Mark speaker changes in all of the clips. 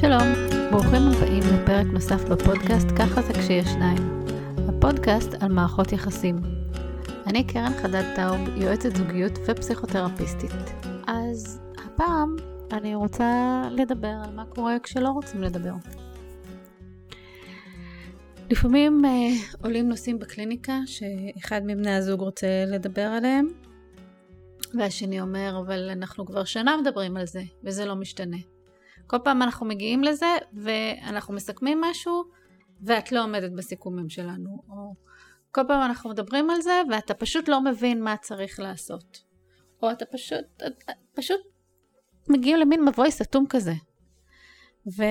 Speaker 1: שלום, ברוכים הבאים לפרק נוסף בפודקאסט "ככה זה כשיש שניים". הפודקאסט על מערכות יחסים. אני קרן חדד טאוב, יועצת זוגיות ופסיכותרפיסטית. אז הפעם אני רוצה לדבר על מה קורה כשלא רוצים לדבר. לפעמים אה, עולים נושאים בקליניקה שאחד מבני הזוג רוצה לדבר עליהם, והשני אומר, אבל אנחנו כבר שנה מדברים על זה, וזה לא משתנה. כל פעם אנחנו מגיעים לזה, ואנחנו מסכמים משהו, ואת לא עומדת בסיכומים שלנו. או כל פעם אנחנו מדברים על זה, ואתה פשוט לא מבין מה צריך לעשות. או אתה פשוט, פשוט מגיעים למין מבוי סתום כזה. ו,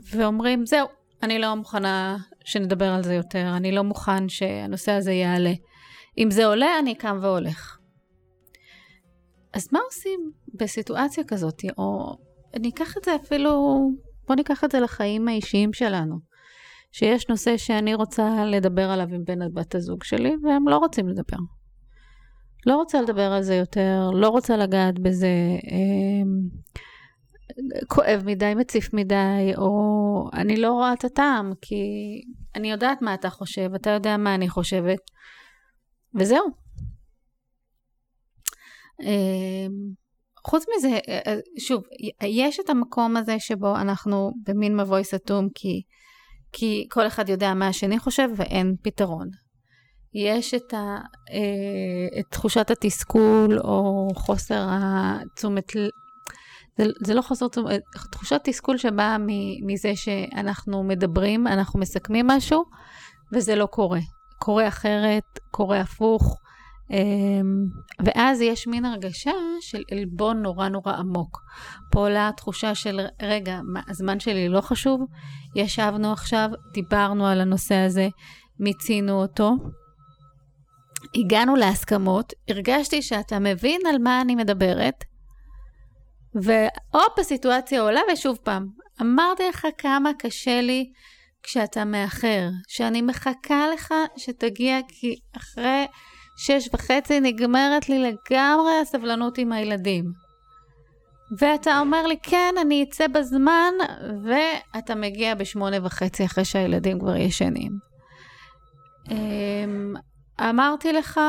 Speaker 1: ואומרים, זהו, אני לא מוכנה שנדבר על זה יותר, אני לא מוכן שהנושא הזה יעלה. אם זה עולה, אני קם והולך. אז מה עושים בסיטואציה כזאת? או אני אקח את זה אפילו, בוא ניקח את זה לחיים האישיים שלנו. שיש נושא שאני רוצה לדבר עליו עם בן בת הזוג שלי, והם לא רוצים לדבר. לא רוצה לדבר על זה יותר, לא רוצה לגעת בזה, אה, כואב מדי, מציף מדי, או אני לא רואה את הטעם, כי אני יודעת מה אתה חושב, אתה יודע מה אני חושבת, וזהו. אה, חוץ מזה, אה, אה, שוב, יש את המקום הזה שבו אנחנו במין מבוי סתום, כי, כי כל אחד יודע מה השני חושב ואין פתרון. יש את, ה, אה, את תחושת התסכול או חוסר התשומת, זה, זה לא חוסר תשומת, תחושת תסכול שבאה מזה שאנחנו מדברים, אנחנו מסכמים משהו, וזה לא קורה. קורה אחרת, קורה הפוך. אמ, ואז יש מין הרגשה של עלבון נורא נורא עמוק. פה עולה תחושה של, רגע, מה, הזמן שלי לא חשוב? ישבנו עכשיו, דיברנו על הנושא הזה, מיצינו אותו, הגענו להסכמות, הרגשתי שאתה מבין על מה אני מדברת, והופ, הסיטואציה עולה ושוב פעם, אמרתי לך כמה קשה לי כשאתה מאחר, שאני מחכה לך שתגיע, כי אחרי... שש וחצי נגמרת לי לגמרי הסבלנות עם הילדים. ואתה אומר לי, כן, אני אצא בזמן, ואתה מגיע בשמונה וחצי אחרי שהילדים כבר ישנים. אמ, אמרתי לך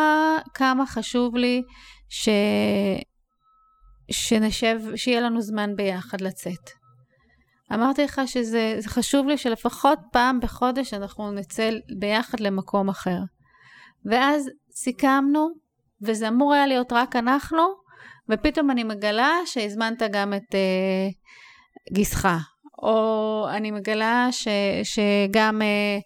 Speaker 1: כמה חשוב לי ש... שנשב, שיהיה לנו זמן ביחד לצאת. אמרתי לך שזה חשוב לי שלפחות פעם בחודש אנחנו נצא ביחד למקום אחר. ואז סיכמנו, וזה אמור היה להיות רק אנחנו, ופתאום אני מגלה שהזמנת גם את אה, גיסך, או אני מגלה ש, שגם אה,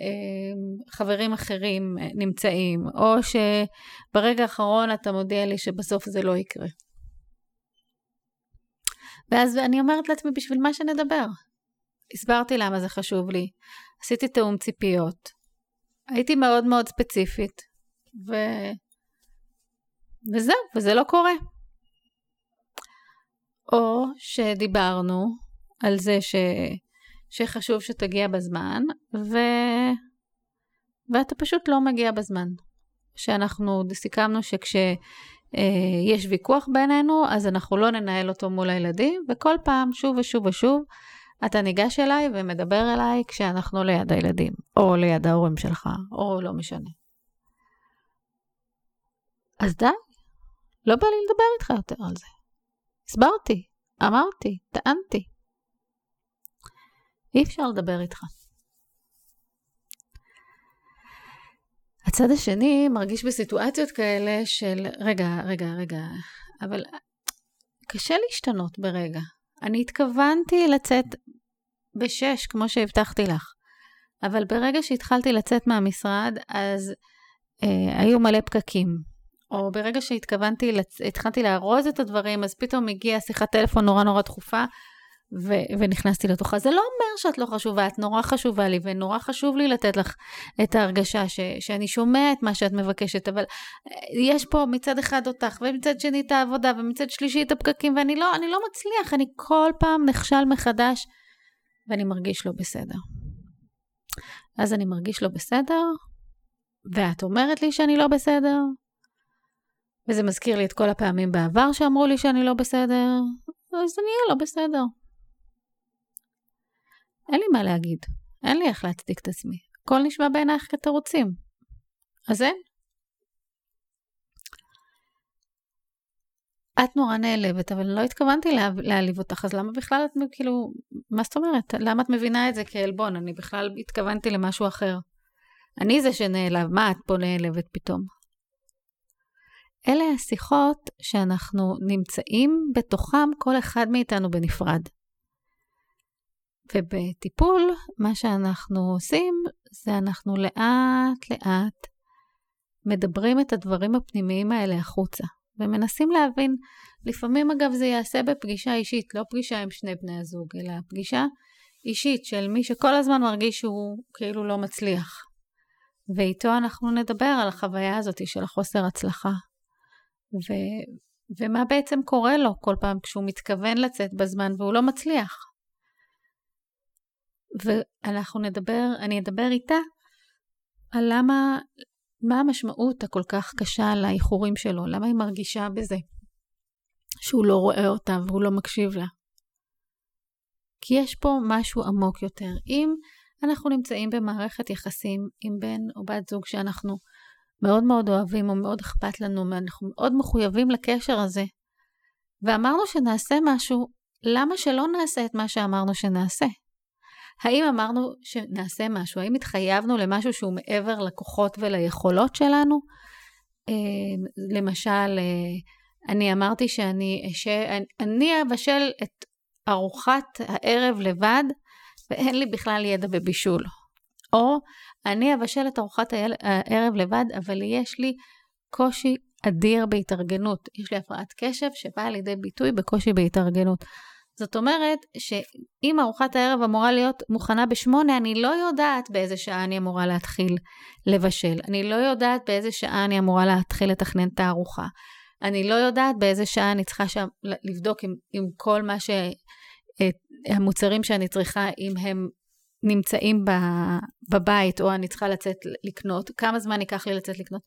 Speaker 1: אה, חברים אחרים נמצאים, או שברגע האחרון אתה מודיע לי שבסוף זה לא יקרה. ואז אני אומרת לעצמי, בשביל מה שנדבר? הסברתי למה זה חשוב לי, עשיתי תאום ציפיות, הייתי מאוד מאוד ספציפית, ו... וזהו, וזה לא קורה. או שדיברנו על זה ש... שחשוב שתגיע בזמן, ו... ואתה פשוט לא מגיע בזמן. שאנחנו סיכמנו שכשיש אה, ויכוח בינינו, אז אנחנו לא ננהל אותו מול הילדים, וכל פעם, שוב ושוב ושוב, אתה ניגש אליי ומדבר אליי כשאנחנו ליד הילדים, או ליד ההורים שלך, או לא משנה. אז די, לא בא לי לדבר איתך יותר על זה. הסברתי, אמרתי, טענתי. אי אפשר לדבר איתך. הצד השני מרגיש בסיטואציות כאלה של, רגע, רגע, רגע, אבל קשה להשתנות ברגע. אני התכוונתי לצאת בשש, כמו שהבטחתי לך, אבל ברגע שהתחלתי לצאת מהמשרד, אז אה, היו מלא פקקים. או ברגע שהתכוונתי. התחלתי לארוז את הדברים, אז פתאום הגיעה שיחת טלפון נורא נורא דחופה, ו- ונכנסתי לתוכה. זה לא אומר שאת לא חשובה, את נורא חשובה לי, ונורא חשוב לי לתת לך את ההרגשה ש- שאני שומע את מה שאת מבקשת, אבל אה, יש פה מצד אחד אותך, ומצד שני את העבודה, ומצד שלישי את הפקקים, ואני לא, לא מצליח, אני כל פעם נכשל מחדש, ואני מרגיש לא בסדר. אז אני מרגיש לא בסדר, ואת אומרת לי שאני לא בסדר, וזה מזכיר לי את כל הפעמים בעבר שאמרו לי שאני לא בסדר, אז אני אהיה לא בסדר. אין לי מה להגיד, אין לי איך להצדיק את עצמי. הכל נשמע בעינייך כתירוצים. אז אין. את נורא נעלבת, אבל לא התכוונתי להעליב אותך, אז למה בכלל את כאילו, מה זאת אומרת? למה את מבינה את זה כעלבון? אני בכלל התכוונתי למשהו אחר. אני זה שנעלב, מה את פה נעלבת פתאום? אלה השיחות שאנחנו נמצאים בתוכם, כל אחד מאיתנו בנפרד. ובטיפול, מה שאנחנו עושים, זה אנחנו לאט לאט מדברים את הדברים הפנימיים האלה החוצה, ומנסים להבין, לפעמים אגב זה ייעשה בפגישה אישית, לא פגישה עם שני בני הזוג, אלא פגישה אישית של מי שכל הזמן מרגיש שהוא כאילו לא מצליח. ואיתו אנחנו נדבר על החוויה הזאת של החוסר הצלחה. ו, ומה בעצם קורה לו כל פעם כשהוא מתכוון לצאת בזמן והוא לא מצליח. ואנחנו נדבר, אני אדבר איתה על למה, מה המשמעות הכל כך קשה לאיחורים שלו, למה היא מרגישה בזה שהוא לא רואה אותה והוא לא מקשיב לה. כי יש פה משהו עמוק יותר. אם אנחנו נמצאים במערכת יחסים עם בן או בת זוג שאנחנו מאוד מאוד אוהבים או מאוד אכפת לנו, ואנחנו מאוד מחויבים לקשר הזה, ואמרנו שנעשה משהו, למה שלא נעשה את מה שאמרנו שנעשה? האם אמרנו שנעשה משהו? האם התחייבנו למשהו שהוא מעבר לכוחות וליכולות שלנו? אה, למשל, אה, אני אמרתי שאני אני אבשל את ארוחת הערב לבד, ואין לי בכלל ידע בבישול. או אני אבשל את ארוחת הערב לבד, אבל יש לי קושי אדיר בהתארגנות. יש לי הפרעת קשב שבאה לידי ביטוי בקושי בהתארגנות. זאת אומרת שאם ארוחת הערב אמורה להיות מוכנה בשמונה, אני לא יודעת באיזה שעה אני אמורה להתחיל לבשל. אני לא יודעת באיזה שעה אני אמורה להתחיל לתכנן את הארוחה. אני לא יודעת באיזה שעה אני צריכה שם לבדוק אם, אם כל מה ש... המוצרים שאני צריכה, אם הם נמצאים בבית או אני צריכה לצאת לקנות, כמה זמן ייקח לי לצאת לקנות?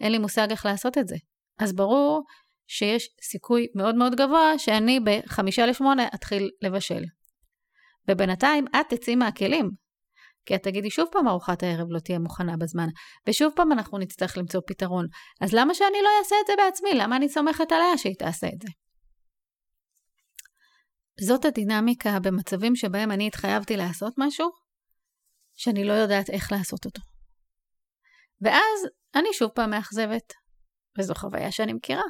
Speaker 1: אין לי מושג איך לעשות את זה. אז ברור שיש סיכוי מאוד מאוד גבוה שאני בחמישה לשמונה אתחיל לבשל. ובינתיים את תצאי מהכלים. כי את תגידי שוב פעם ארוחת הערב לא תהיה מוכנה בזמן, ושוב פעם אנחנו נצטרך למצוא פתרון. אז למה שאני לא אעשה את זה בעצמי? למה אני סומכת עליה שהיא תעשה את זה? זאת הדינמיקה במצבים שבהם אני התחייבתי לעשות משהו, שאני לא יודעת איך לעשות אותו. ואז אני שוב פעם מאכזבת, וזו חוויה שאני מכירה.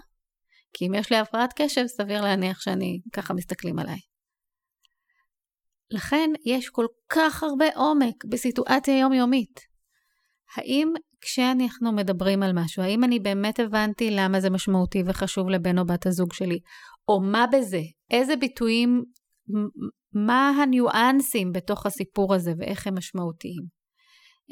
Speaker 1: כי אם יש לי הפרעת קשב, סביר להניח שאני, ככה מסתכלים עליי. לכן יש כל כך הרבה עומק בסיטואציה יומיומית. האם כשאנחנו מדברים על משהו, האם אני באמת הבנתי למה זה משמעותי וחשוב לבן או בת הזוג שלי, או מה בזה, איזה ביטויים, מה הניואנסים בתוך הסיפור הזה ואיך הם משמעותיים.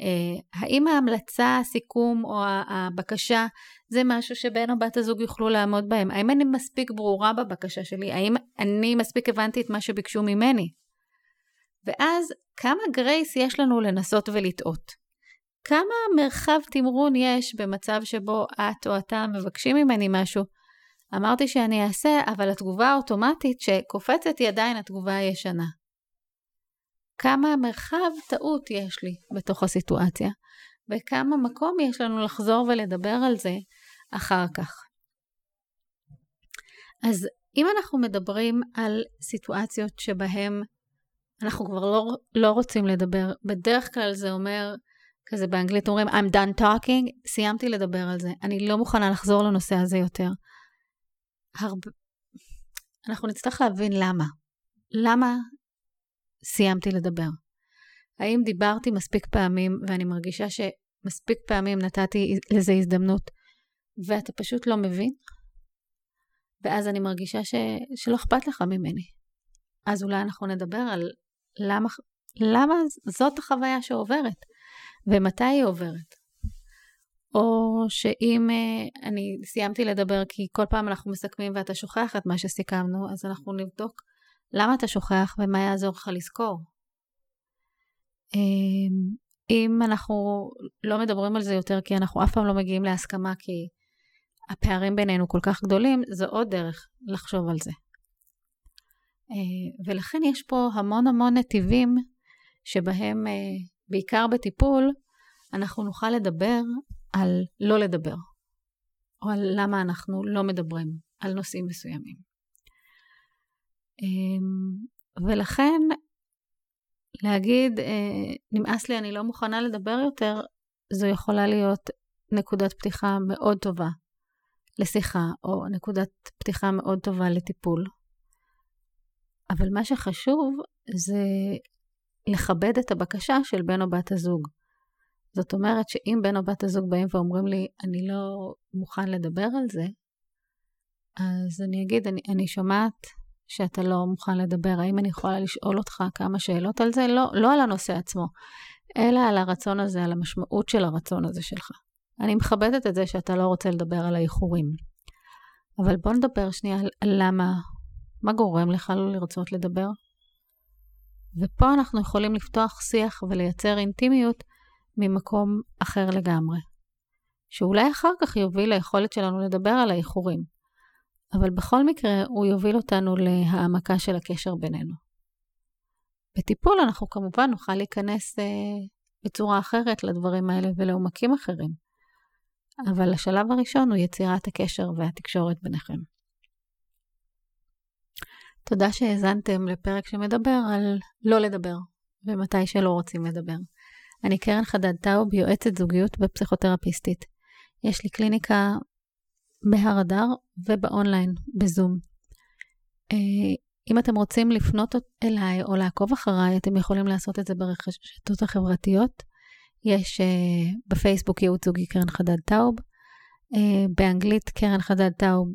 Speaker 1: Uh, האם ההמלצה, הסיכום או הבקשה זה משהו שבן או בת הזוג יוכלו לעמוד בהם? האם אני מספיק ברורה בבקשה שלי? האם אני מספיק הבנתי את מה שביקשו ממני? ואז כמה גרייס יש לנו לנסות ולטעות? כמה מרחב תמרון יש במצב שבו את או אתה מבקשים ממני משהו אמרתי שאני אעשה, אבל התגובה האוטומטית שקופצת היא עדיין התגובה הישנה. כמה מרחב טעות יש לי בתוך הסיטואציה, וכמה מקום יש לנו לחזור ולדבר על זה אחר כך. אז אם אנחנו מדברים על סיטואציות שבהן אנחנו כבר לא, לא רוצים לדבר, בדרך כלל זה אומר, כזה באנגלית אומרים I'm done talking, סיימתי לדבר על זה, אני לא מוכנה לחזור לנושא הזה יותר. הרבה... אנחנו נצטרך להבין למה. למה סיימתי לדבר? האם דיברתי מספיק פעמים ואני מרגישה שמספיק פעמים נתתי לזה הזדמנות ואתה פשוט לא מבין? ואז אני מרגישה ש... שלא אכפת לך ממני. אז אולי אנחנו נדבר על למה, למה זאת החוויה שעוברת ומתי היא עוברת. או שאם uh, אני סיימתי לדבר כי כל פעם אנחנו מסכמים ואתה שוכח את מה שסיכמנו, אז אנחנו נבדוק למה אתה שוכח ומה יעזור לך לזכור. Um, אם אנחנו לא מדברים על זה יותר כי אנחנו אף פעם לא מגיעים להסכמה כי הפערים בינינו כל כך גדולים, זו עוד דרך לחשוב על זה. Uh, ולכן יש פה המון המון נתיבים שבהם, בעיקר בטיפול, אנחנו נוכל לדבר על לא לדבר, או על למה אנחנו לא מדברים על נושאים מסוימים. אמ, ולכן להגיד, אה, נמאס לי, אני לא מוכנה לדבר יותר, זו יכולה להיות נקודת פתיחה מאוד טובה לשיחה, או נקודת פתיחה מאוד טובה לטיפול. אבל מה שחשוב זה לכבד את הבקשה של בן או בת הזוג. זאת אומרת שאם בן או בת הזוג באים ואומרים לי, אני לא מוכן לדבר על זה, אז אני אגיד, אני, אני שומעת שאתה לא מוכן לדבר, האם אני יכולה לשאול אותך כמה שאלות על זה? לא, לא על הנושא עצמו, אלא על הרצון הזה, על המשמעות של הרצון הזה שלך. אני מכבדת את זה שאתה לא רוצה לדבר על האיחורים. אבל בוא נדבר שנייה על, על למה, מה גורם לך לא לרצות לדבר? ופה אנחנו יכולים לפתוח שיח ולייצר אינטימיות ממקום אחר לגמרי, שאולי אחר כך יוביל ליכולת שלנו לדבר על האיחורים, אבל בכל מקרה הוא יוביל אותנו להעמקה של הקשר בינינו. בטיפול אנחנו כמובן נוכל להיכנס אה, בצורה אחרת לדברים האלה ולעומקים אחרים, אבל השלב הראשון הוא יצירת הקשר והתקשורת ביניכם. תודה שהאזנתם לפרק שמדבר על לא לדבר, ומתי שלא רוצים לדבר. אני קרן חדד טאוב, יועצת זוגיות ופסיכותרפיסטית. יש לי קליניקה בהר אדר ובאונליין, בזום. אה, אם אתם רוצים לפנות אליי או לעקוב אחריי, אתם יכולים לעשות את זה ברשתות החברתיות. יש uh, בפייסבוק ייעוץ זוגי קרן חדד טאוב, uh, באנגלית קרן חדד טאוב,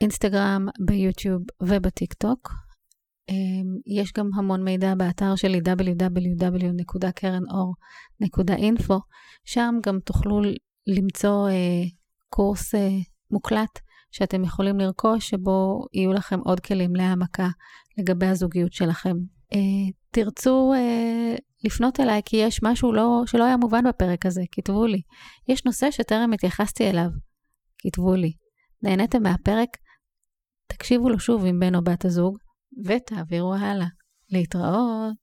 Speaker 1: באינסטגרם, ביוטיוב ובטיק טוק. אמ, יש גם המון מידע באתר שלי www.קרנאור.info, שם גם תוכלו למצוא אה, קורס אה, מוקלט שאתם יכולים לרכוש, שבו יהיו לכם עוד כלים להעמקה לגבי הזוגיות שלכם. אה, תרצו לפנות אליי כי יש משהו לא, שלא היה מובן בפרק הזה, כתבו לי. יש נושא שטרם התייחסתי אליו, כתבו לי. נהניתם מהפרק? תקשיבו לו שוב עם בן או בת הזוג. ותעבירו הלאה. להתראות.